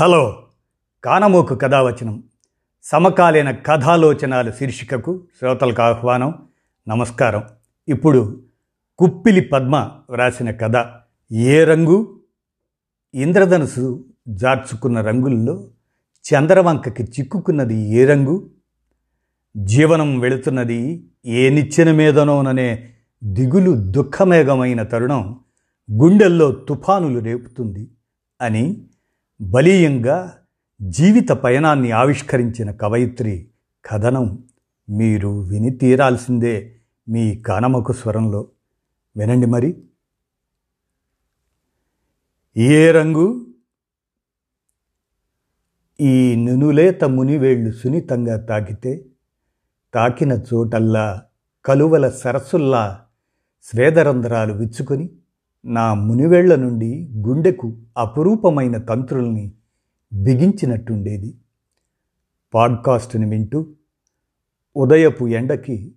Hello కానమోకు కథావచనం. సమకాలీన కథాలోచనాలు శీర్షికకు శ్రోతలకు ఆహ్వానం నమస్కారం. ఇప్పుడు కుప్పిలి పద్మ వ్రాసిన కథ ఏ రంగు? ఇంద్రధనుసు జార్చుకున్న రంగుల్లో చంద్రవంకకి చిక్కుకున్నది ఏ రంగు? జీవనం వెళుతున్నది ఏ నిచ్చెన మీదనోననే దిగులు దుఃఖమేఘమైన తరుణం గుండెల్లో తుఫానులు రేపుతుంది అని బలీయంగా జీవిత పయనాన్ని ఆవిష్కరించిన కవయిత్రి కథనం మీరు విని తీరాల్సిందే మీ కానమకు స్వరంలో. వినండి మరి. ఏ రంగు? ఈ నునులేత మునివేళ్ళు సున్నితంగా తాకితే తాకిన చోటల్లా కలువల సరస్సుల్లా స్వేదరంధ్రాలు విచ్చుకొని నా మునివేళ్ళ నుండి గుండెకు అపురూపమైన తంత్రుల్ని బిగించినట్టుండేది. పాడ్కాస్ట్ని వింటూ ఉదయపు ఎండకి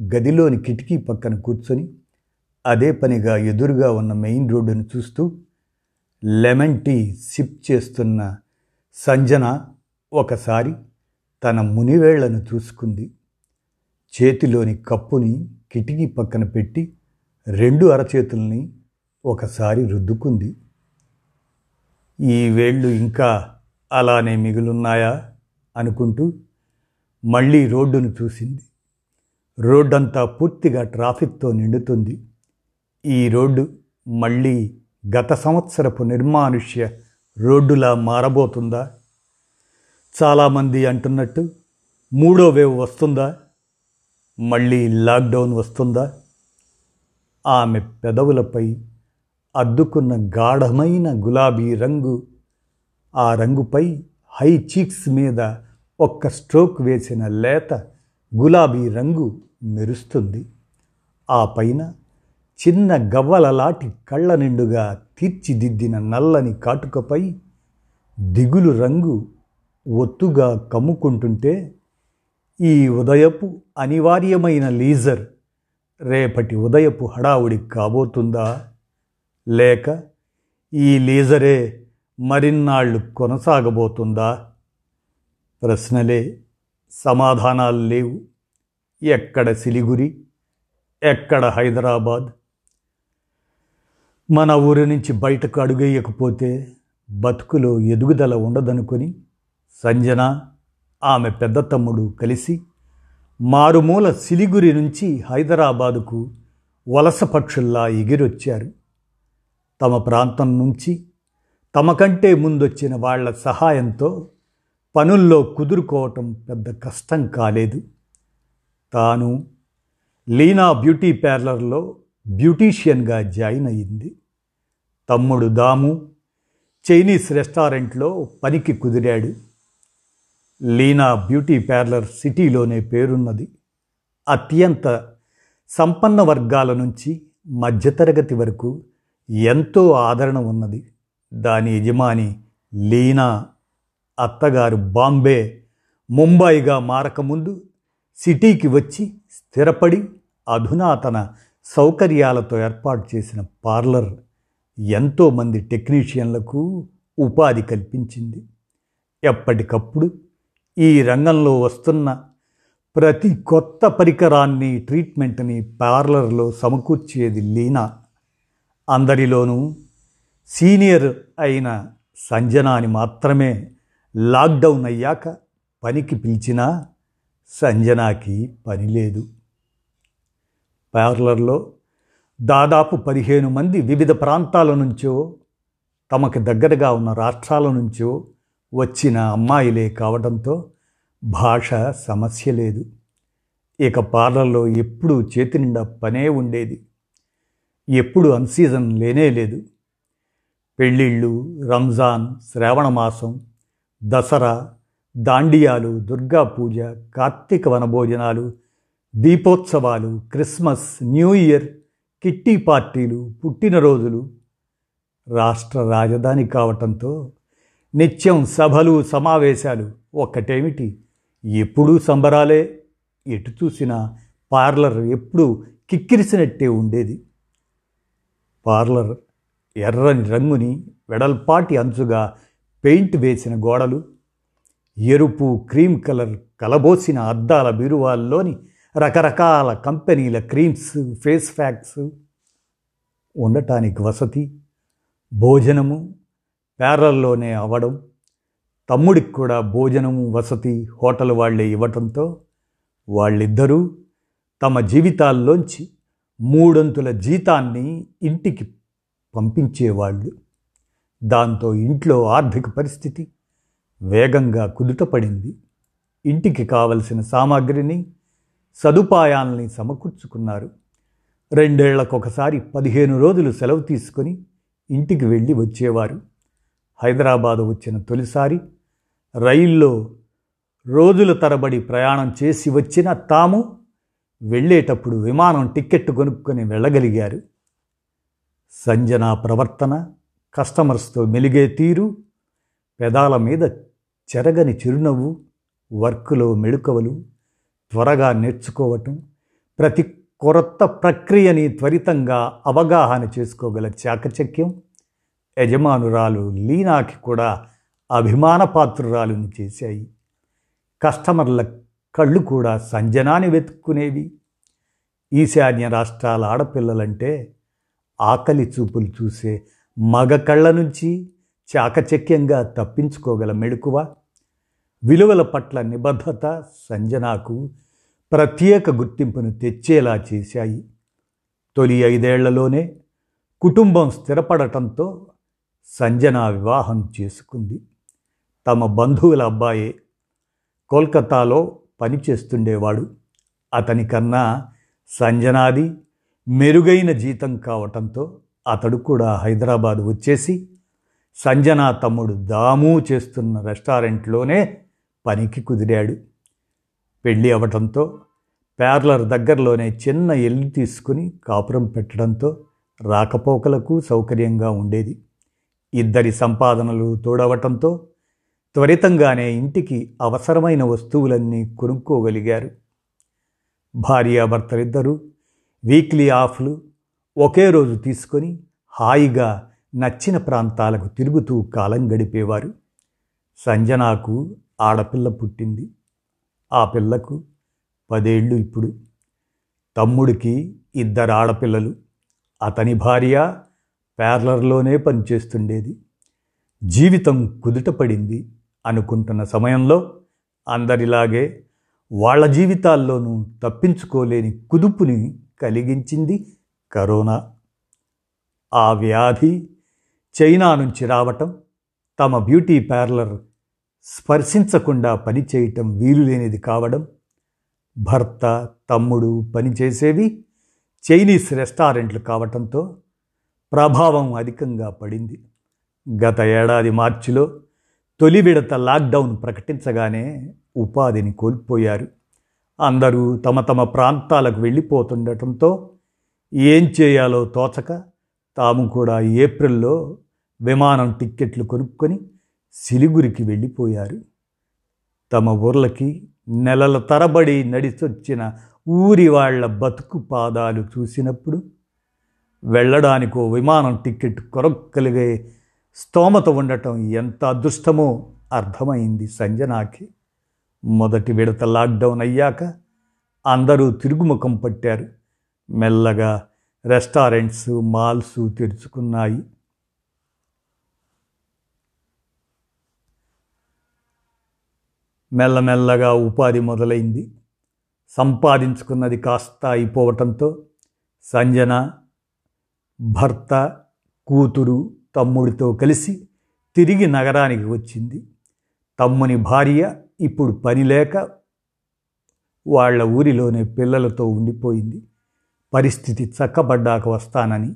గదిలోని కిటికీ పక్కన కూర్చొని అదే పనిగా ఎదురుగా ఉన్న మెయిన్ రోడ్డును చూస్తూ లెమన్ టీ సిప్ చేస్తున్న సంజన ఒకసారి తన మునివేళ్ళను చూసుకుంది. చేతిలోని కప్పుని కిటికీ పక్కన పెట్టి రెండు అరచేతుల్ని ఒకసారి రుద్దుకుంది. ఈ వేళ్ళు ఇంకా అలానే మిగులున్నాయా అనుకుంటూ మళ్ళీ రోడ్డును చూసింది. రోడ్డంతా పూర్తిగా ట్రాఫిక్తో నిండుతుంది. ఈ రోడ్డు మళ్ళీ గత సంవత్సరపు నిర్మానుష్య రోడ్డులా మారబోతుందా? చాలామంది అంటున్నట్టు మూడో వేవ్ వస్తుందా? మళ్ళీ లాక్డౌన్ వస్తుందా? ఆమె పెదవులపై అద్దుకున్న గాఢమైన గులాబీ రంగు. ఆ రంగుపై హై చీక్స్ మీద ఒక్క స్ట్రోక్ వేసిన లేత గులాబీ రంగు మెరుస్తుంది. ఆ పైన చిన్న గవ్వలలాటి కళ్ళ నిండుగా తీర్చిదిద్దిన నల్లని కాటుకపై దిగులు రంగు ఒత్తుగా కమ్ముకుంటుంటే ఈ ఉదయపు అనివార్యమైన లీజర్ రేపటి ఉదయపు హడావుడి కాబోతుందా? లేక ఈ లీజరే మరిన్నాళ్ళు కొనసాగబోతుందా? ప్రశ్నలే సమాధానాలు లేవు. ఎక్కడ సిలిగురి? ఎక్కడ హైదరాబాద్? మన ఊరి నుంచి బయటకు అడుగేయకపోతే బతుకులో ఎదుగుదల ఉండదనుకొని సంజన ఆమె పెద్ద తమ్ముడు కలిసి మారుమూల సిలిగురి నుంచి హైదరాబాదుకు వలస పక్షుల్లా ఎగిరొచ్చారు. తమ ప్రాంతం నుంచి తమ కంటే ముందొచ్చిన వాళ్ళ సహాయంతో పనుల్లో కుదురుకోవటం పెద్ద కష్టం కాలేదు. తాను లీనా బ్యూటీ పార్లర్లో బ్యూటీషియన్గా జాయిన్ అయ్యింది తమ్ముడు దాము చైనీస్ రెస్టారెంట్లో పనికి కుదిరాడు. లీనా బ్యూటీ పార్లర్ సిటీలోనే పేరున్నది. అత్యంత సంపన్న వర్గాల నుంచి మధ్యతరగతి వరకు ఎంతో ఆదరణ ఉన్నది. దాని యజమాని లీనా అత్తగారు బాంబే ముంబాయిగా మారకముందు సిటీకి వచ్చి స్థిరపడి అధునాతన సౌకర్యాలతో ఏర్పాటు చేసిన పార్లర్ ఎంతోమంది టెక్నీషియన్లకు ఉపాధి కల్పించింది. ఎప్పటికప్పుడు ఈ రంగంలో వస్తున్న ప్రతి కొత్త పరికరాన్ని ట్రీట్మెంట్ని పార్లర్లో సమకూర్చేది లీనా. అందరిలోనూ సీనియర్ అయిన సంజనాని మాత్రమే లాక్డౌన్ అయ్యాక పనికి పిలిచినా సంజనాకి పని లేదు. పార్లర్లో దాదాపు పదిహేను మంది వివిధ ప్రాంతాల నుంచో తమకు దగ్గరగా ఉన్న రాష్ట్రాల నుంచో వచ్చిన అమ్మాయిలే కావడంతో భాష సమస్య లేదు. ఇక పార్లర్లో ఎప్పుడూ చేతి నిండా పనే ఉండేది. ఎప్పుడు అన్సీజన్ లేనే లేదు. పెళ్ళిళ్ళు రంజాన్ శ్రావణమాసం దసరా దాండియాలు దుర్గా పూజ కార్తీక వనభోజనాలు దీపోత్సవాలు క్రిస్మస్ న్యూ ఇయర్ కిట్టి పార్టీలు పుట్టినరోజులు. రాష్ట్ర రాజధాని కావటంతో నిత్యం సభలు సమావేశాలు ఒక్కటేమిటి? ఎప్పుడూ సంబరాలే. ఎటు చూసినా పార్లర్ ఎప్పుడూ కిక్కిరిసినట్టే ఉండేది. పార్లర్ ఎర్రని రంగుని వెడల్పాటి అంచుగా పెయింట్ వేసిన గోడలు ఎరుపు క్రీమ్ కలర్ కలబోసిన అద్దాల బీరువాల్లోని రకరకాల కంపెనీల క్రీమ్స్ ఫేస్ ప్యాక్స్ ఉండటానికి వసతి భోజనము పేర్లల్లోనే అవ్వడం తమ్ముడికి కూడా భోజనము వసతి హోటల్ వాళ్ళే ఇవ్వటంతో వాళ్ళిద్దరూ తమ జీవితాల్లోంచి మూడొంతుల జీతాన్ని ఇంటికి పంపించేవాళ్ళు. దాంతో ఇంట్లో ఆర్థిక పరిస్థితి వేగంగా కుదుటపడింది. ఇంటికి కావలసిన సామాగ్రిని సదుపాయాల్ని సమకూర్చుకున్నారు. రెండేళ్ళకొకసారి పదిహేను రోజులు సెలవు తీసుకొని ఇంటికి వెళ్ళి వచ్చేవారు. హైదరాబాదు వచ్చిన తొలిసారి రైల్లో రోజుల తరబడి ప్రయాణం చేసి వచ్చిన తాము వెళ్ళేటప్పుడు విమానం టిక్కెట్ కొనుక్కొని వెళ్ళగలిగారు. సంజన ప్రవర్తన కస్టమర్స్తో మెలిగే తీరు పెదాల మీద చెరగని చిరునవ్వు వర్క్లో మెళుకవలు త్వరగా నేర్చుకోవటం ప్రతి కొరత ప్రక్రియని త్వరితంగా అవగాహన చేసుకోగల చాకచక్యం యజమానురాలు లీనాకి కూడా అభిమాన పాత్రురాలుని చేశాయి. కస్టమర్ల కళ్ళు కూడా సంజనాన్ని వెతుక్కునేవి. ఈశాన్య రాష్ట్రాల ఆడపిల్లలంటే ఆకలి చూపులు చూసే మగ కళ్ళ నుంచి చాకచక్యంగా తప్పించుకోగల మెడుకువ విలువల పట్ల నిబద్ధత సంజనాకు ప్రత్యేక గుర్తింపును తెచ్చేలా చేశాయి. తొలి ఐదేళ్ళలోనే కుటుంబం స్థిరపడటంతో సంజన వివాహం చేసుకుంది. తమ బంధువుల అబ్బాయే కోల్కతాలో పనిచేస్తుండేవాడు అతని కన్నా సంజనాది మెరుగైన జీతం కావటంతో అతడు కూడా హైదరాబాద్ వచ్చేసి సంజన తమ్ముడు దాము చేస్తున్న రెస్టారెంట్లోనే పనికి కుదిరాడు. పెళ్ళి అవటంతో పార్లర్ దగ్గరలోనే చిన్న ఇల్లు తీసుకుని కాపురం పెట్టడంతో రాకపోకలకు సౌకర్యంగా ఉండేది. ఇద్దరి సంపాదనలు తోడవటంతో త్వరితంగానే ఇంటికి అవసరమైన వస్తువులన్నీ కొనుక్కోగలిగారు. భార్యాభర్తలిద్దరూ వీక్లీ ఆఫ్లు ఒకే రోజు తీసుకొని హాయిగా నచ్చిన ప్రాంతాలకు తిరుగుతూ కాలం గడిపేవారు. సంజనాకు ఆడపిల్ల పుట్టింది. ఆ పిల్లకు పదేళ్ళు ఇప్పుడు. తమ్ముడికి ఇద్దరు ఆడపిల్లలు. అతని భార్య పార్లర్లోనే పనిచేస్తుండేది. జీవితం కుదుటపడింది. అనుకుంటున్న సమయంలో అందరిలాగే వాళ్ళ జీవితాల్లోనూ తప్పించుకోలేని కుదుపుని కలిగించింది కరోనా. ఆ వ్యాధి చైనా నుంచి రావటం తమ బ్యూటీ పార్లర్ స్పర్శించకుండా పనిచేయటం వీలులేనిది కావడం భర్త తమ్ముడు పనిచేసేవి చైనీస్ రెస్టారెంట్లు కావటంతో ప్రభావం అధికంగా పడింది. గత ఏడాది మార్చిలో తొలి విడత లాక్డౌన్ ప్రకటించగానే ఉపాధిని కోల్పోయారు. అందరూ తమ తమ ప్రాంతాలకు వెళ్ళిపోతుండటంతో ఏం చేయాలో తోచక తాము కూడా ఏప్రిల్లో విమానం టిక్కెట్లు కొనుక్కొని సిలిగురికి వెళ్ళిపోయారు. తమ ఊర్లకి నెలల తరబడి నడిచొచ్చిన ఊరి వాళ్ళ బతుకు పాదాలు చూసినప్పుడు వెళ్ళడానికో విమానం టిక్కెట్ కొరక్కలిగే స్తోమత ఉండటం ఎంత అదృష్టమో అర్థమైంది సంజనాకి. మొదటి విడత లాక్డౌన్ అయ్యాక అందరూ తిరుగుముఖం పట్టారు. మెల్లగా రెస్టారెంట్స్ మాల్స్ తెరుచుకున్నాయి. మెల్లమెల్లగా ఉపాధి మొదలైంది. సంపాదించుకున్నది కాస్త అయిపోవటంతో సంజన భర్త కూతురు తమ్ముడితో కలిసి తిరిగి నగరానికి వచ్చింది. తమ్ముని భార్య ఇప్పుడు పని లేక వాళ్ళ ఊరిలోనే పిల్లలతో ఉండిపోయింది. పరిస్థితి చక్కబడ్డాక వస్తానని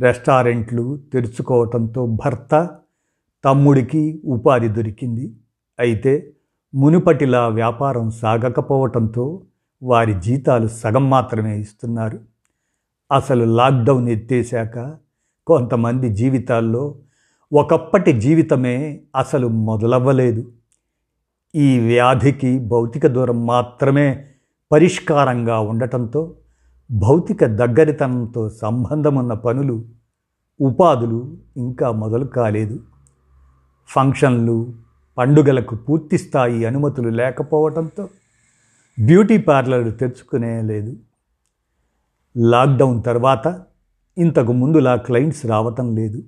రెస్టారెంట్లు తెరుచుకోవటంతో భర్త తమ్ముడికి ఉపాధి దొరికింది. అయితే మునుపటిలా వ్యాపారం సాగకపోవటంతో వారి జీతాలు సగం మాత్రమే ఇస్తున్నారు. అసలు లాక్డౌన్ ఎత్తేశాక కొంతమంది జీవితాల్లో ఒకప్పటి జీవితమే అసలు మొదలవ్వలేదు. ఈ వ్యాధికి భౌతిక దూరం మాత్రమే పరిష్కారంగా ఉండటంతో భౌతిక దగ్గరితనంతో సంబంధమున్న పనులు ఉపాధులు ఇంకా మొదలు కాలేదు. ఫంక్షన్లు పండుగలకు పూర్తి స్థాయి అనుమతులు లేకపోవడంతో బ్యూటీ పార్లర్లు తెచ్చుకునే లేదు. లాక్డౌన్ తర్వాత ఇంతకు ముందులా క్లయింట్స్ రావటం లేదు.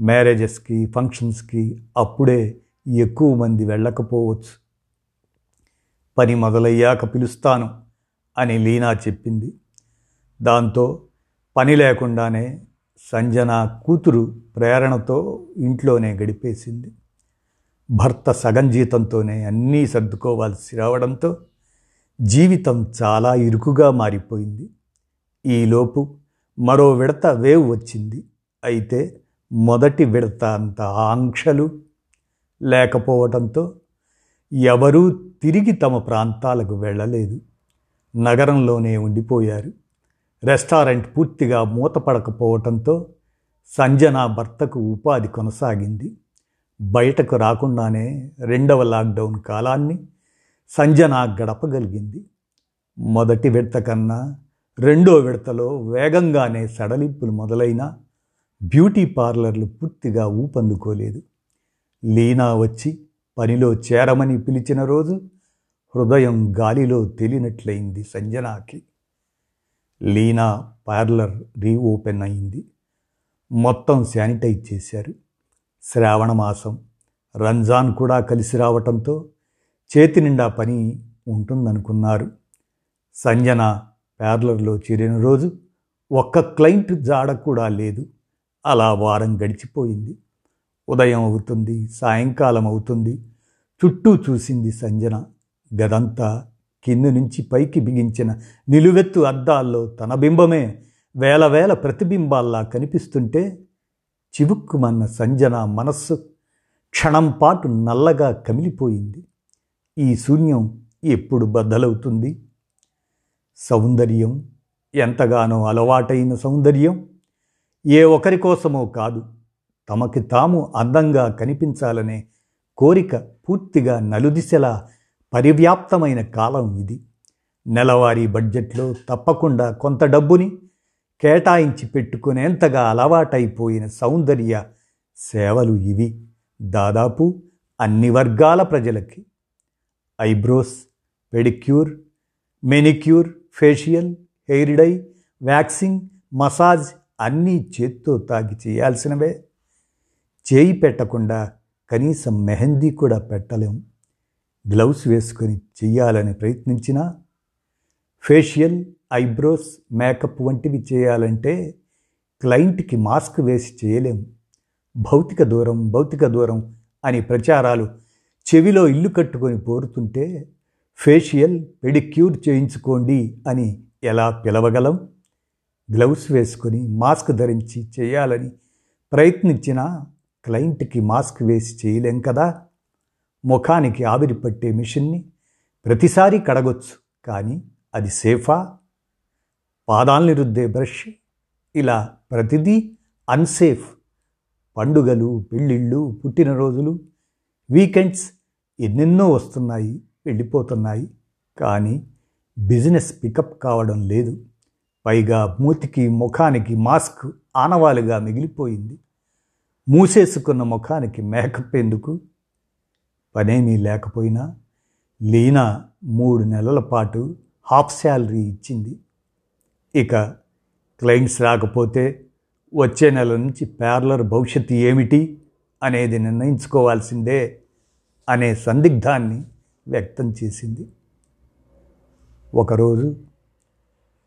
మ్యారేజెస్కి ఫంక్షన్స్కి అప్పుడే ఎక్కువ మంది వెళ్ళకపోవచ్చు. పని మొదలయ్యాక పిలుస్తాను అని లీనా చెప్పింది. దాంతో పని లేకుండానే సంజన కూతురు ప్రేరణతో ఇంట్లోనే గడిపేసింది. భర్త సగం జీతంతోనే అన్నీ సర్దుకోవాల్సి రావడంతో జీవితం చాలా ఇరుకుగా మారిపోయింది. ఈలోపు మరో విడత వేవ్ వచ్చింది. అయితే మొదటి విడత అంత ఆంక్షలు లేకపోవడంతో ఎవరూ తిరిగి తమ ప్రాంతాలకు వెళ్ళలేదు. నగరంలోనే ఉండిపోయారు. రెస్టారెంట్ పూర్తిగా మూతపడకపోవటంతో సంజన భర్తకు ఉపాధి కొనసాగింది. బయటకు రాకుండానే రెండవ లాక్డౌన్ కాలాన్ని సంజన గడపగలిగింది. మొదటి విడత కన్నా రెండో విడతలో వేగంగానే సడలింపులు మొదలైన బ్యూటీ పార్లర్లు పూర్తిగా ఊపందుకోలేదు. లీనా వచ్చి పనిలో చేరమని పిలిచిన రోజు హృదయం గాలిలో తేలినట్లయింది సంజనాకి. లీనా పార్లర్ రీఓపెన్ అయింది. మొత్తం శానిటైజ్ చేశారు. శ్రావణ మాసం రంజాన్ కూడా కలిసి రావటంతో చేతి నిండా పని ఉంటుందనుకున్నారు. సంజన పార్లర్లో చేరిన రోజు ఒక్క క్లయింట్ జాడ కూడా లేదు. అలా వారం గడిచిపోయింది. ఉదయం అవుతుంది సాయంకాలం అవుతుంది. చుట్టూ చూసింది సంజన. గదంతా కింది నుంచి పైకి బిగించిన నిలువెత్తు అద్దాల్లో తన బింబమే వేల వేల ప్రతిబింబాల్లా కనిపిస్తుంటే చివుక్కుమన్న సంజన మనస్సు క్షణం పాటు నల్లగా కమిలిపోయింది. ఈ శూన్యం ఎప్పుడు బద్దలవుతుంది? సౌందర్యం ఎంతగానో అలవాటైన సౌందర్యం ఏ ఒకరి కోసమో కాదు. తమకి తాము అందంగా కనిపించాలనే కోరిక పూర్తిగా నలుదిశలా పరివ్యాప్తమైన కాలం ఇది. నెలవారీ బడ్జెట్లో తప్పకుండా కొంత డబ్బుని కేటాయించి పెట్టుకునేంతగా అలవాటైపోయిన సౌందర్య సేవలు ఇవి. దాదాపు అన్ని వర్గాల ప్రజలకి. Eyebrows pedicure manicure facial hair dye waxing massage అన్నీ చేత్తో తాగి చేయాల్సినవే. చేయి పెట్టకుండా కనీసం మెహందీ కూడా పెట్టలేం. గ్లౌస్ వేసుకొని చెయ్యాలని ప్రయత్నించినా ఫేషియల్ ఐబ్రోస్ మేకప్ వంటివి చేయాలంటే క్లయింట్కి మాస్క్ వేసి చేయలేం. భౌతిక దూరం భౌతిక దూరం అని ప్రచారాలు చెవిలో ఇల్లు కట్టుకొని పోరుతుంటే ఫేషియల్ పెడిక్యూర్ చేయించుకోండి అని ఎలా పిలవగలం? గ్లౌస్ వేసుకొని మాస్క్ ధరించి చేయాలని ప్రయత్నించినా క్లయింట్కి మాస్క్ వేసి చేయలేం కదా? ముఖానికి ఆవిరి పట్టే మిషన్ని ప్రతిసారి కడగొచ్చు కానీ అది సేఫా? పాదాల్ని రుద్దే బ్రష్? ఇలా ప్రతిదీ అన్సేఫ్. పండుగలు పెళ్ళిళ్ళు పుట్టినరోజులు వీకెండ్స్ ఎన్నెన్నో వస్తున్నాయి. వెళ్ళిపోతున్నాయి. కానీ బిజినెస్ పికప్ కావడం లేదు. పైగా మూతికి ముఖానికి మాస్క్ ఆనవాలుగా మిగిలిపోయింది. మూసేసుకున్న ముఖానికి మేకప్ ఎందుకు? పనేమీ లేకపోయినా లీనా మూడు నెలల పాటు హాఫ్ శాలరీ ఇచ్చింది. ఇక క్లయింట్స్ రాకపోతే వచ్చే నెల నుంచి పార్లర్ భవిష్యత్తు ఏమిటి అనేది నిర్ణయించుకోవాల్సిందే అనే సందిగ్ధాన్ని వ్యక్తం చేసింది. ఒకరోజు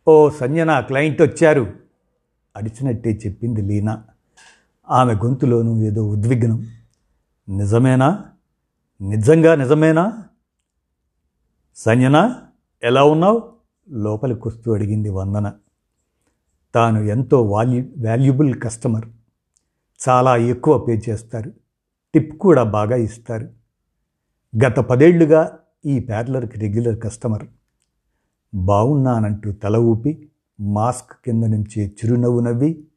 ఓ సంజన క్లయింట్ వచ్చారు అడిచినట్టే చెప్పింది లీనా. ఆమె గొంతులోనూ ఏదో ఉద్విగ్నం. నిజమేనా? నిజంగా నిజమేనా? సంజన ఎలా ఉన్నావు? లోపలికి వస్తూ అడిగింది వందన. తాను ఎంతో వాల్యూ వాల్యుబుల్ కస్టమర్. చాలా ఎక్కువ పే చేస్తారు. టిప్ కూడా బాగా ఇస్తారు. గత పదేళ్ళుగా ఈ పార్లర్కి రెగ్యులర్ కస్టమర్. బాగున్నానంటూ తల ఊపి మాస్క్ కింద నుంచి చిరునవ్వు నవ్వి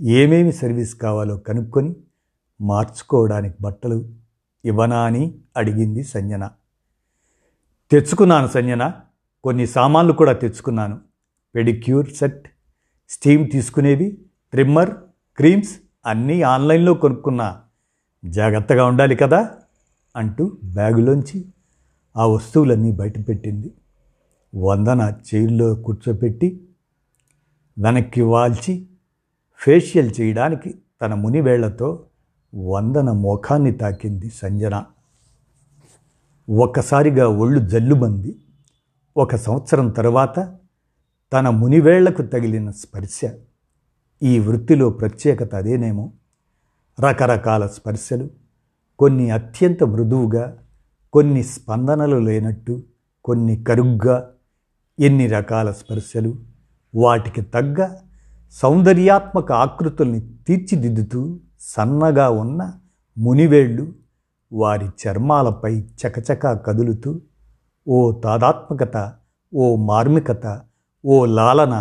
ఏమేమి సర్వీస్ కావాలో కనుక్కొని మార్చుకోవడానికి బట్టలు ఇవ్వనా అని అడిగింది సంజన. తెచ్చుకున్నాను సంజన. కొన్ని సామాన్లు కూడా తెచ్చుకున్నాను. పెడిక్యూర్ సెట్ స్టీమ్ తీసుకునేవి ట్రిమ్మర్ క్రీమ్స్ అన్నీ ఆన్లైన్లో కొనుక్కున్నా. జాగ్రత్తగా ఉండాలి కదా? అంటూ బ్యాగులోంచి ఆ వస్తువులన్నీ బయటపెట్టింది. వందన చైర్లో కూర్చోపెట్టి వెనక్కి వాల్చి ఫేషియల్ చేయడానికి తన మునివేళ్ళతో వందన ముఖాన్ని తాకింది సంజన. ఒక్కసారిగా ఒళ్ళు జల్లుమంది. ఒక సంవత్సరం తర్వాత తన మునివేళ్ళకు తగిలిన స్పర్శ. ఈ వృత్తిలో ప్రత్యేకత అదేనేమో. రకరకాల స్పర్శలు కొన్ని అత్యంత మృదువుగా కొన్ని స్పందనలు లేనట్టు కొన్ని కరుగ్గా ఎన్ని రకాల స్పర్శలు వాటికి తగ్గ సౌందర్యాత్మక ఆకృతుల్ని తీర్చిదిద్దుతూ సన్నగా ఉన్న మునివేళ్ళు వారి చర్మాలపై చకచకా కదులుతూ ఓ తాదాత్మకత ఓ మార్మికత ఓ లాలన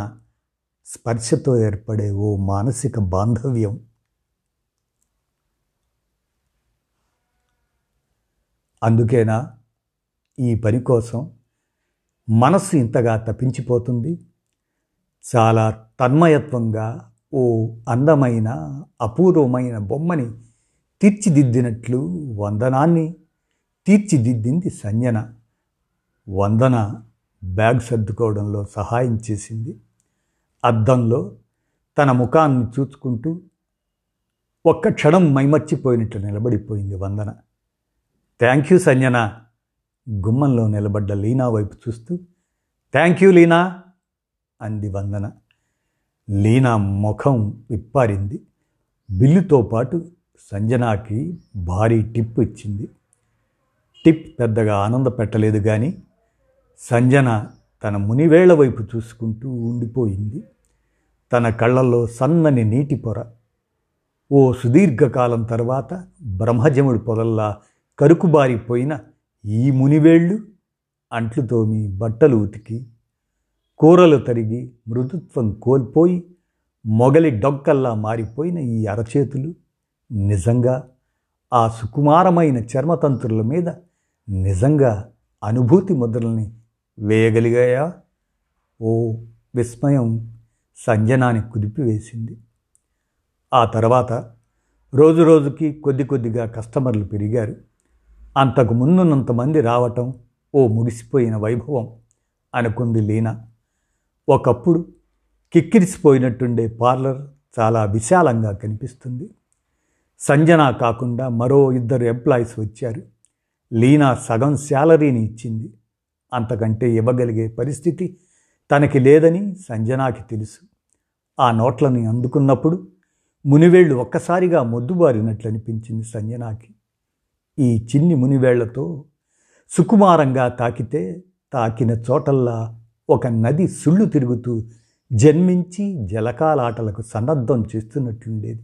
స్పర్శతో ఏర్పడే ఓ మానసిక బాంధవ్యం అందుకేనా ఈ పని కోసం మనస్సు ఇంతగా తప్పించిపోతుంది. చాలా తన్మయత్వంగా ఓ అందమైన అపూర్వమైన బొమ్మని తీర్చిదిద్దినట్లు వందనాన్ని తీర్చిదిద్దింది సంజన. వందన బ్యాగ్ సర్దుకోవడంలో సహాయం చేసింది. అద్దంలో తన ముఖాన్ని చూచుకుంటూ ఒక్క క్షణం మైమర్చిపోయినట్లు నిలబడిపోయింది వందన. Thank you Sanjana. గుమ్మంలో నిలబడ్డ లీనా వైపు చూస్తూ థ్యాంక్ యూ లీనా అంది వందన. లీనా ముఖం విప్పారింది. బిల్లుతో పాటు సంజనాకి భారీ టిప్ ఇచ్చింది. టిప్ పెద్దగా ఆనంద పెట్టలేదు కానీ సంజన తన మునివేళ్ళ వైపు చూసుకుంటూ ఉండిపోయింది. తన కళ్ళల్లో సన్నని నీటి పొర. ఓ సుదీర్ఘకాలం తర్వాత బ్రహ్మజముడి పొదల్లా కరుకుబారిపోయిన ఈ మునివేళ్ళు అంట్లు తోమి బట్టలు ఉతికి కూరలు తరిగి మృదుత్వం కోల్పోయి మొగలి డొక్కల్లా మారిపోయిన ఈ అరచేతులు నిజంగా ఆ సుకుమారమైన చర్మతంతుల మీద నిజంగా అనుభూతి ముద్రల్ని వేయగలిగాయా? ఓ విస్మయం సంజనాన్ని కుదిపివేసింది. ఆ తర్వాత రోజు రోజుకి కొద్ది కొద్దిగా కస్టమర్లు పెరిగారు. అంతకు ముందున్నంతమంది రావటం ఓ ముగిసిపోయిన వైభవం అనుకుంది లీనా. ఒకప్పుడు కిక్కిరిసిపోయినట్టుండే పార్లర్ చాలా విశాలంగా కనిపిస్తుంది. సంజన కాకుండా మరో ఇద్దరు ఎంప్లాయీస్ వచ్చారు. లీనా సగం శాలరీని ఇచ్చింది. అంతకంటే ఇవ్వగలిగే పరిస్థితి తనకి లేదని సంజనాకి తెలుసు. ఆ నోట్లని అందుకున్నప్పుడు మునివేళ్ళు ఒక్కసారిగా మొద్దుబారినట్లు అనిపించింది సంజనాకి. ఈ చిన్ని మునివేళ్ళతో సుకుమారంగా తాకితే తాకిన చోటల్లా ఒక నది సుళ్ళు తిరుగుతూ జన్మించి జలకాలాటలకు సన్నద్ధం చేస్తున్నట్లుండేది.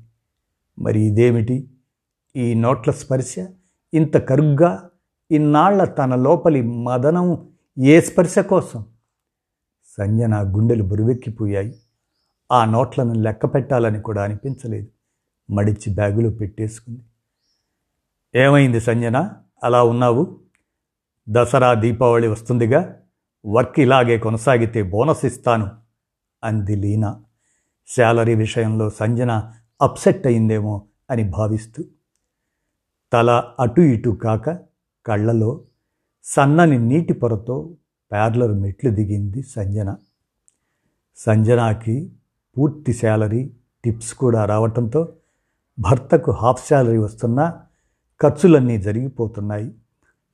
మరి ఇదేమిటి? ఈ నోట్ల స్పర్శ ఇంత కరుగ్గా ఇన్నాళ్ళ తన లోపలి మదనం ఏ స్పర్శ కోసం? సంజన గుండెలు బరువెక్కిపోయాయి. ఆ నోట్లను లెక్క పెట్టాలని కూడా అనిపించలేదు. మడిచి బ్యాగులో పెట్టేసుకుంది. ఏమైంది సంజన? అలా ఉన్నావు? దసరా దీపావళి వస్తుందిగా. వర్క్ ఇలాగే కొనసాగితే బోనస్ ఇస్తాను అంది లీనా. శాలరీ విషయంలో సంజన అప్సెట్ అయిందేమో అని భావిస్తూ. తల అటు ఇటు కాక కళ్ళలో సన్నని నీటి పొరతో ప్యార్లర్ మెట్లు దిగింది సంజన. సంజనాకి పూర్తి శాలరీ టిప్స్ కూడా రావటంతో భర్తకు హాఫ్ శాలరీ వస్తున్నా ఖర్చులన్నీ జరిగిపోతున్నాయి.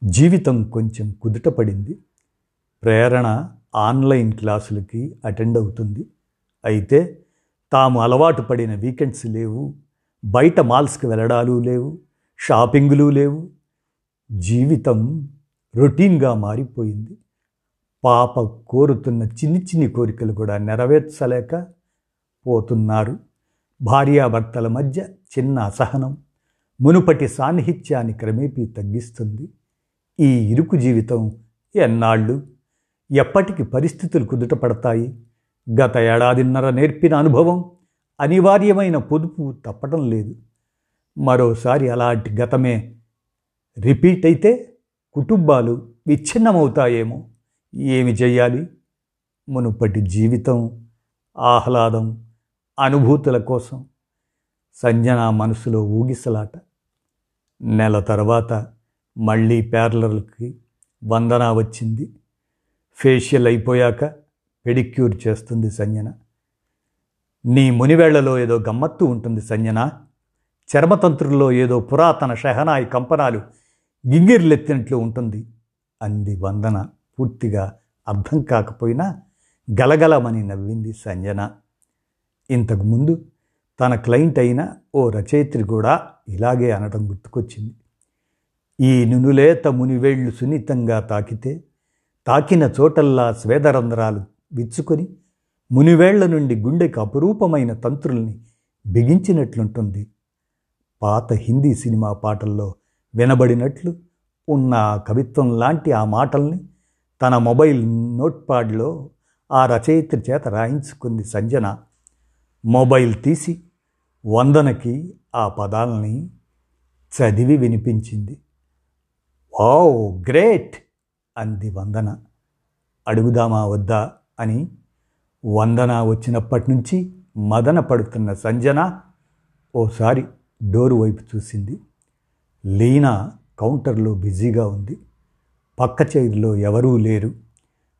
జీవితం కొంచెం కుదుటపడింది. ప్రేరణ ఆన్లైన్ క్లాసులకి అటెండ్ అవుతుంది. అయితే తాము అలవాటు పడిన వీకెండ్స్ లేవు. బయట మాల్స్కి వెళ్ళడాలు లేవు. షాపింగులు లేవు. జీవితం రొటీన్గా మారిపోయింది. పాప కోరుతున్న చిన్ని చిన్ని కోరికలు కూడా నెరవేర్చలేక పోతున్నారు. భార్యాభర్తల మధ్య చిన్న అసహనం. మునుపటి సాన్నిహిత్యాన్ని క్రమేపీ తగ్గిస్తుంది. ఈ ఇరుకు జీవితం ఎన్నాళ్ళు? ఎప్పటికి పరిస్థితులు కుదుటపడతాయి గత ఏడాదిన్నర నేర్పిన అనుభవం అనివార్యమైన పొదుపు తప్పడం లేదు. మరోసారి అలాంటి గతమే రిపీట్ అయితే కుటుంబాలు విచ్ఛిన్నమవుతాయేమో. ఏమి చేయాలి మునుపటి జీవితం ఆహ్లాదం అనుభూతుల కోసం. సంజన మనసులో ఊగిసలాట. నెల తర్వాత మళ్ళీ పార్లర్లకి వందన వచ్చింది. ఫేషియల్ అయిపోయాక పెడిక్యూర్ చేస్తుంది సంజన. నీ మునివేళ్ళలో ఏదో గమ్మత్తు ఉంటుంది సంజన. చర్మతంత్రుల్లో ఏదో పురాతన షహనాయి కంపనాలు గింగిర్లెత్తినట్లు ఉంటుంది అంది వందన పూర్తిగా అర్థం కాకపోయినా గలగలమని నవ్వింది సంజన. ఇంతకుముందు తన క్లయింట్ అయిన ఓ రచయిత్రి కూడా ఇలాగే అనడం గుర్తుకొచ్చింది. ఈ నునులేత మునివేళ్ళు సున్నితంగా తాకితే తాకిన చోటల్లా స్వేదరంధ్రాలు విచ్చుకొని మునివేళ్ళ నుండి గుండెకు అపురూపమైన తంత్రుల్ని బిగించినట్లుంటుంది. పాత హిందీ సినిమా పాటల్లో వినబడినట్లు ఉన్న కవిత్వం లాంటి ఆ మాటల్ని తన మొబైల్ నోట్పాడ్లో ఆ రచయిత్రి చేత రాయించుకుంది సంజన. మొబైల్ తీసి వందనకి ఆ పదాలని చదివి వినిపించింది. Wow great! అంది వందన. అడుగుదామా వద్దా? అని వందన వచ్చినప్పటి నుంచి మదన పడుతున్న సంజన ఓసారి డోరు వైపు చూసింది. లీనా కౌంటర్లో బిజీగా ఉంది. పక్క చైర్లో ఎవరూ లేరు.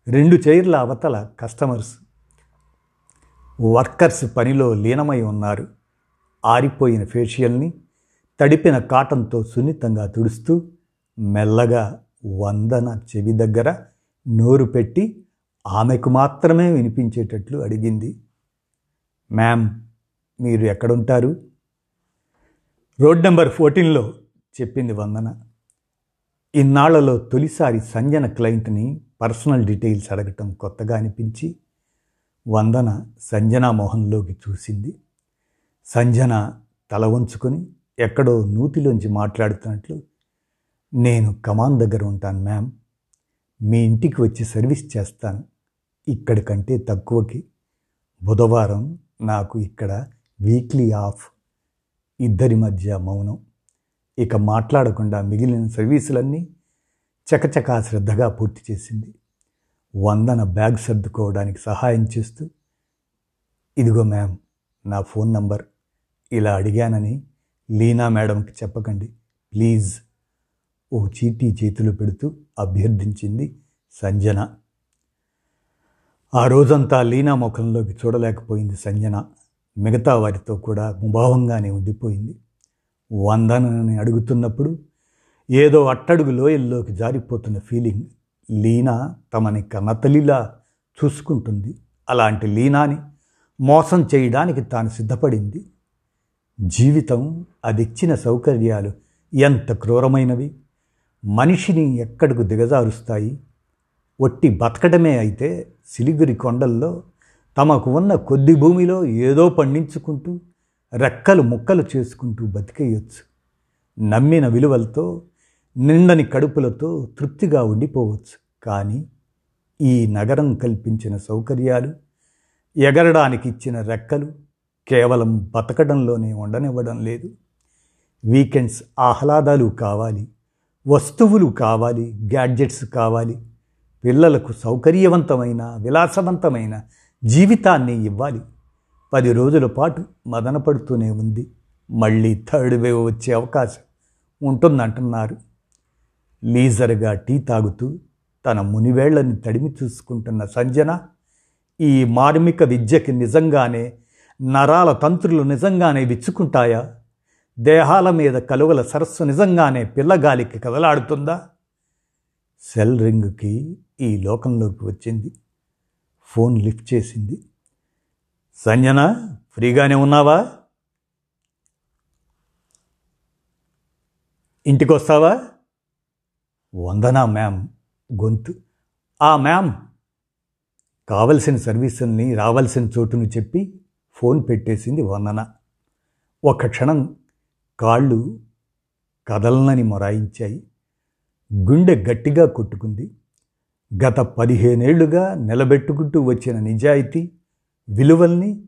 రెండు చైర్ల అవతల కస్టమర్స్ వర్కర్స్ పనిలో లీనమై ఉన్నారు. ఆరిపోయిన ఫేషియల్ని తడిపిన కాటన్తో సున్నితంగా తుడుస్తూ మెల్లగా వందన చెవి దగ్గర నోరు పెట్టి ఆమెకు మాత్రమే వినిపించేటట్లు అడిగింది. మ్యామ్ మీరు ఎక్కడుంటారు? రోడ్ నెంబర్ ఫోర్టీన్లో చెప్పింది వందన. ఇన్నాళ్ళలో తొలిసారి సంజన క్లయింట్ని పర్సనల్ డీటెయిల్స్ అడగటం కొత్తగా అనిపించి వందన సంజనా మోహన్లోకి చూసింది. సంజన తల వంచుకొని ఎక్కడో నూతిలోంచి మాట్లాడుతున్నట్లు నేను కమాన్ దగ్గర ఉంటాను మ్యామ్. మీ ఇంటికి వచ్చి సర్వీస్ చేస్తాను. ఇక్కడి కంటే తక్కువకి. బుధవారం నాకు ఇక్కడ వీక్లీ ఆఫ్. ఇద్దరి మధ్య మౌనం. ఇక మాట్లాడకుండా మిగిలిన సర్వీసులన్నీ చకచకా శ్రద్ధగా పూర్తి చేసింది. వందన బ్యాగ్ సర్దుకోవడానికి సహాయం చేస్తూ ఇదిగో మ్యామ్ నా ఫోన్ నంబర్. ఇలా అడిగానని లీనా మేడంకి చెప్పకండి. ప్లీజ్. ఓ చీటీ చేతిలో పెడుతూ అభ్యర్థించింది సంజన. ఆ రోజంతా లీనా ముఖంలోకి చూడలేకపోయింది సంజన. మిగతా వారితో కూడా ముభావంగానే ఉండిపోయింది. వందనని అడుగుతున్నప్పుడు ఏదో అట్టడుగు లోయల్లోకి జారిపోతున్న ఫీలింగ్ లీనా తమని కన్నతల్లిలా చూసుకుంటుంది. అలాంటి లీనాని మోసం చేయడానికి తాను సిద్ధపడింది. జీవితం అదిచ్చిన సౌకర్యాలు ఎంత క్రూరమైనవి? మనిషిని ఎక్కడకు దిగజారుస్తాయి? ఒట్టి బతకడమే అయితే సిలిగురి కొండల్లో తమకు ఉన్న కొద్ది భూమిలో ఏదో పండించుకుంటూ రెక్కలు ముక్కలు చేసుకుంటూ బతికేయొచ్చు. నమ్మిన విలువలతో నిండని కడుపులతో తృప్తిగా ఉండిపోవచ్చు. కానీ ఈ నగరం కల్పించిన సౌకర్యాలు ఎగరడానికి ఇచ్చిన రెక్కలు కేవలం బతకడంలోనే ఉండనివ్వడం లేదు. వీకెండ్స్ ఆహ్లాదాలు కావాలి వస్తువులు కావాలి గ్యాడ్జెట్స్ కావాలి పిల్లలకు సౌకర్యవంతమైన విలాసవంతమైన జీవితాన్ని ఇవ్వాలి. పది రోజుల పాటు మదనపడుతూనే ఉంది. మళ్ళీ థర్డ్ వేవ్ వచ్చే అవకాశం ఉంటుందంటున్నారు. లీజర్గా టీ తాగుతూ తన మునివేళ్ళని తడిమి చూసుకుంటున్న సంజన ఈ మార్మిక విద్యకి నిజంగానే నరాల తంత్రులు నిజంగానే విచ్చుకుంటాయా? దేహాల మీద కలువల సరస్సు నిజంగానే పిల్లగాలికి కదలాడుతుందా? సెల్ రింగ్కి ఈ లోకంలోకి వచ్చింది. ఫోన్ లిఫ్ట్ చేసింది. సంజన ఫ్రీగానే ఉన్నావా? ఇంటికి వస్తావా వందనా మ్యామ్. గొంతు. ఆ మ్యామ్. కావలసిన సర్వీసుల్ని రావాల్సిన చోటును చెప్పి ఫోన్ పెట్టేసింది వందన ఒక క్షణం కాళ్ళు కదలనని మొరాయించాయి. గుండె గట్టిగా కొట్టుకుంది. గత పదిహేనేళ్ళుగా నిలబెట్టుకుంటూ వచ్చిన నిజాయితీ విలువల్ని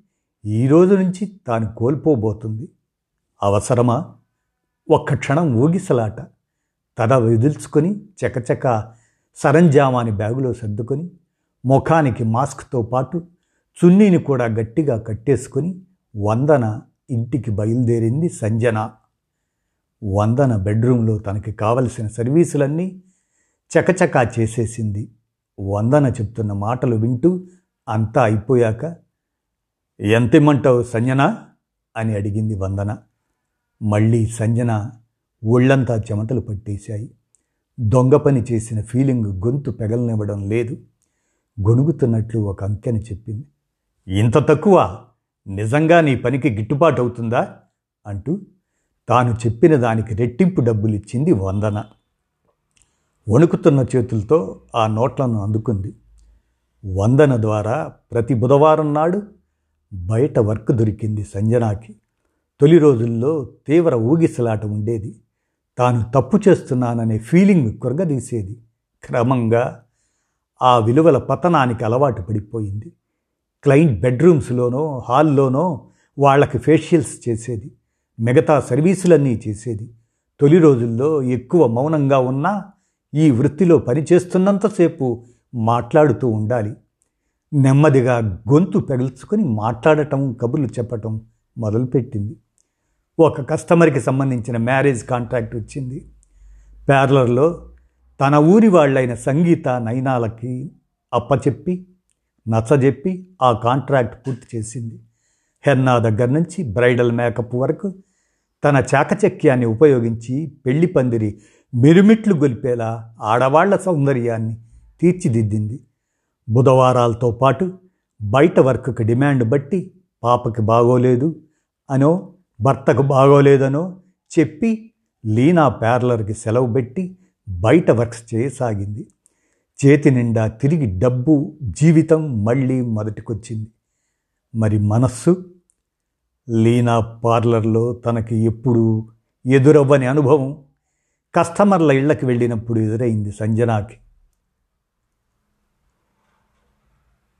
ఈరోజు నుంచి తాను కోల్పోబోతుంది. అవసరమా? ఒక్క క్షణం ఊగిసలాట. తల వదిల్చుకొని చకచక సరంజామాని బ్యాగులో సర్దుకొని ముఖానికి మాస్క్తో పాటు చున్నీని కూడా గట్టిగా కట్టేసుకొని వందన ఇంటికి బయలుదేరింది సంజన. వందన బెడ్రూమ్లో తనకి కావలసిన సర్వీసులన్నీ చకచకా చేసేసింది. వందన చెప్తున్న మాటలు వింటూ అంతా అయిపోయాక ఎంతిమ్మంటావు సంజన? అని అడిగింది వందన. మళ్ళీ సంజన ఒళ్ళంతా చెమటలు పట్టేశాయి. దొంగ పని చేసిన ఫీలింగ్ గొంతు పెగలనివ్వడం లేదు. గొణుగుతున్నట్లు ఒక అంకెని చెప్పింది. ఇంత తక్కువ నిజంగా నీ పనికి గిట్టుబాటు అవుతుందా? అంటూ తాను చెప్పిన దానికి రెట్టింపు డబ్బులిచ్చింది వందన. వణుకుతున్న చేతులతో ఆ నోట్లను అందుకుంది. వందన ద్వారా ప్రతి బుధవారం నాడు బయట వర్క్ దొరికింది సంజనాకి. తొలి రోజుల్లో తీవ్ర ఊగిసలాట ఉండేది. తాను తప్పు చేస్తున్నాననే ఫీలింగ్ కొరగదీసేది. క్రమంగా ఆ విలువల పతనానికి అలవాటు పడిపోయింది. క్లయింట్ బెడ్రూమ్స్లోనో హాల్లోనో వాళ్ళకి ఫేషియల్స్ చేసేది మిగతా సర్వీసులన్నీ చేసేది. తొలి రోజుల్లో ఎక్కువ మౌనంగా ఉన్నా ఈ వృత్తిలో పనిచేస్తున్నంతసేపు మాట్లాడుతూ ఉండాలి. నెమ్మదిగా గొంతు పెగల్చుకొని మాట్లాడటం కబుర్లు చెప్పటం మొదలుపెట్టింది. ఒక కస్టమర్కి సంబంధించిన మ్యారేజ్ కాంట్రాక్ట్ వచ్చింది. పార్లర్లో తన ఊరి వాళ్ళైన సంగీత నయనాలకి అప్పచెప్పి నచ్చజెప్పి ఆ కాంట్రాక్ట్ పూర్తి చేసింది. హెన్నా దగ్గర నుంచి బ్రైడల్ మేకప్ వరకు తన చాకచక్యాన్ని ఉపయోగించి పెళ్ళి పందిరి మిరుమిట్లు గొలిపేలా ఆడవాళ్ళ సౌందర్యాన్ని తీర్చిదిద్దింది. బుధవారాలతో పాటు బయట వర్క్కి డిమాండ్ బట్టి పాపకి బాగోలేదు అనో భర్తకు బాగోలేదనో చెప్పి లీనా పార్లర్కి సెలవు పెట్టి బయట వర్క్స్ చేయసాగింది. చేతి నిండా తిరిగి డబ్బు జీవితం మళ్ళీ మొదటికొచ్చింది. మరి మనస్సు? లీనా పార్లర్లో తనకి ఎప్పుడు ఎదురవ్వని అనుభవం కస్టమర్ల ఇళ్ళకు వెళ్ళినప్పుడు ఎదురైంది సంజనాకి.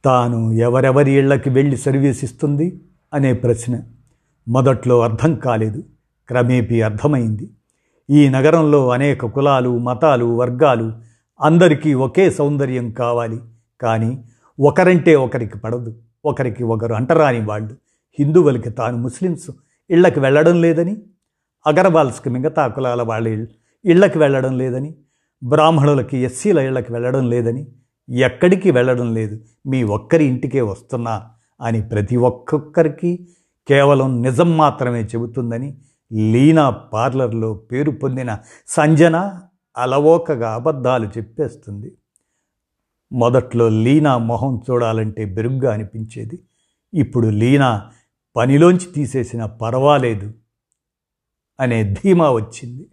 తాను ఎవరెవరి ఇళ్ళకి వెళ్ళి సర్వీస్ ఇస్తుంది? అనే ప్రశ్న. మొదట్లో అర్థం కాలేదు. క్రమేపీ అర్థమైంది. ఈ నగరంలో అనేక కులాలు మతాలు వర్గాలు అందరికీ ఒకే సౌందర్యం కావాలి. కానీ ఒకరంటే ఒకరికి పడదు. ఒకరికి ఒకరు అంటరాని వాళ్ళు. హిందువులకి తాను ముస్లిమ్స్. ఇళ్ళకు వెళ్ళడం లేదని. అగర్వాల్స్కి మిగతా కులాల వాళ్ళ ఇళ్ళకు వెళ్ళడం లేదని. బ్రాహ్మణులకి ఎస్సీల ఇళ్ళకు వెళ్ళడం లేదని. ఎక్కడికి వెళ్ళడం లేదు. మీ ఒక్కరి ఇంటికే వస్తున్నా అని ప్రతి ఒక్కొక్కరికి కేవలం నిజం మాత్రమే చెబుతుందని లీనా పార్లర్లో పేరు పొందిన సంజన అలవోకగా అబద్ధాలు చెప్పేస్తుంది. మొదట్లో లీనా మొహం చూడాలంటే బెరుగ్గా అనిపించేది. ఇప్పుడు లీనా పనిలోంచి తీసేసిన పర్వాలేదు అనే ధీమా వచ్చింది.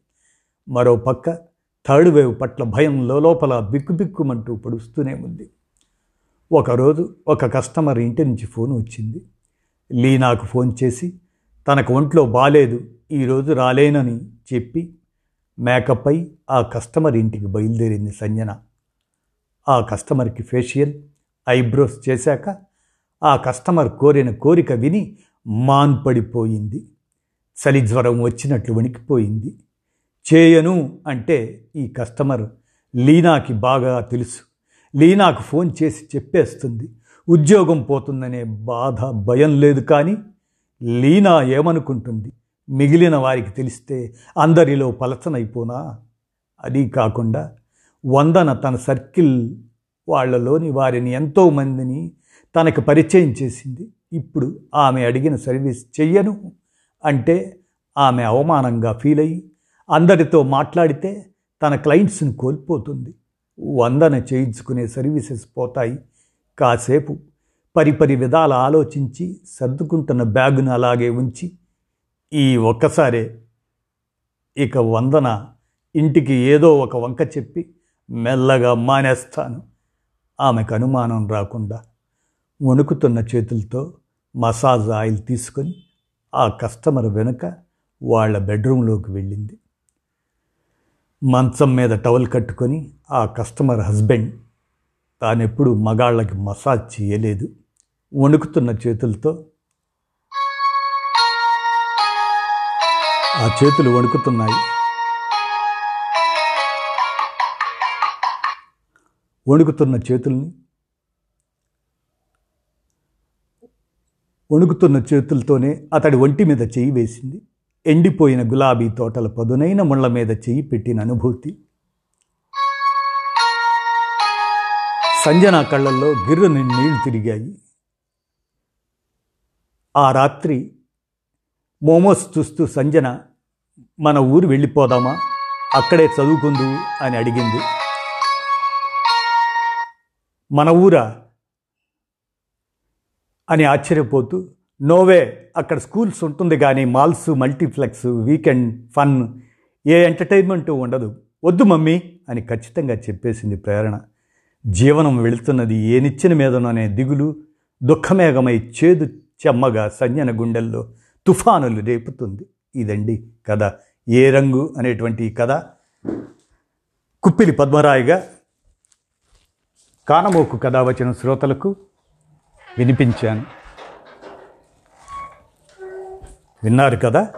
మరో పక్క థర్డ్ వేవ్ పట్ల భయం లోపల బిక్కుబిక్కుమంటూ పడుస్తూనే ఉంది. ఒకరోజు ఒక కస్టమర్ ఇంటి నుంచి ఫోన్ వచ్చింది. లీనాకు ఫోన్ చేసి తనకు ఒంట్లో బాలేదు ఈరోజు రాలేనని చెప్పి మేకప్ ఆ కస్టమర్ ఇంటికి బయలుదేరింది సంజన. ఆ కస్టమర్కి ఫేషియల్ ఐబ్రోస్ చేశాక ఆ కస్టమర్ కోరిన కోరిక విని మాన్పడిపోయింది. చలి జ్వరం వచ్చినట్లు వణికిపోయింది. చేయను అంటే ఈ కస్టమర్ లీనాకి బాగా తెలుసు. లీనాకు ఫోన్ చేసి చెప్పేస్తుంది. ఉద్యోగం పోతుందనే బాధ భయం లేదు కానీ లీనా ఏమనుకుంటుంది? మిగిలిన వారికి తెలిస్తే అందరిలో పలచనైపోనా? అది కాకుండా వందన తన సర్కిల్ వాళ్ళలోని వారిని ఎంతోమందిని తనకు పరిచయం చేసింది. ఇప్పుడు ఆమె అడిగిన సర్వీస్ చెయ్యను అంటే ఆమె అవమానంగా ఫీల్ అయ్యి అందరితో మాట్లాడితే తన క్లయింట్స్ని కోల్పోతుంది. వందన చేయించుకునే సర్వీసెస్ పోతాయి. కాసేపు పరిపరి విధాల ఆలోచించి సర్దుకుంటున్న బ్యాగును అలాగే ఉంచి ఈ ఒక్కసారే ఇక వందన ఇంటికి ఏదో ఒక వంక చెప్పి మెల్లగా మానేస్తాను. ఆమెకు అనుమానం రాకుండా వణుకుతున్న చేతులతో మసాజ్ ఆయిల్ తీసుకొని ఆ కస్టమర్ వెనుక వాళ్ళ బెడ్రూమ్లోకి వెళ్ళింది. మంచం మీద టవల్ కట్టుకొని ఆ కస్టమర్ హస్బెండ్ తానెప్పుడు మగాళ్ళకి మసాజ్ చేయలేదు. వణుకుతున్న చేతులతో ఆ చేతులు వణుకుతున్నాయి. వణుకుతున్న చేతుల్ని వణుకుతున్న చేతులతోనే అతడి ఒంటి మీద చేయి వేసింది. ఎండిపోయిన గులాబీ తోటల పదునైన ముళ్ళ మీద చెయ్యి పెట్టిన అనుభూతి. సంజన కళ్ళల్లో గిర్రని నీళ్ళు తిరిగాయి. ఆ రాత్రి మోమోస్ చూస్తూ సంజన మన ఊరు వెళ్ళిపోదామా? అక్కడే చదువుకుందు అని అడిగింది. మన ఊరా? అని ఆశ్చర్యపోతూ నోవే అక్కడ స్కూల్స్ ఉంటుంది కానీ మాల్స్ మల్టీప్లెక్స్ వీకెండ్ ఫన్ ఏ ఎంటర్టైన్మెంట్ ఉండదు. వద్దు మమ్మీ అని ఖచ్చితంగా చెప్పేసింది ప్రేరణ. జీవనం వెళుతున్నది ఏ నిచ్చెన మీదనోనే దిగులు దుఃఖమేఘమై చేదు చెమ్మగా సంజన గుండెల్లో తుఫానులు రేపుతుంది. ఇదండి కథ. ఏ రంగు అనేటువంటి కథ? కుప్పిలి పద్మరాయిగా కానమోకు కథ వచ్చిన శ్రోతలకు వినిపించాను. విన్నారు కదా?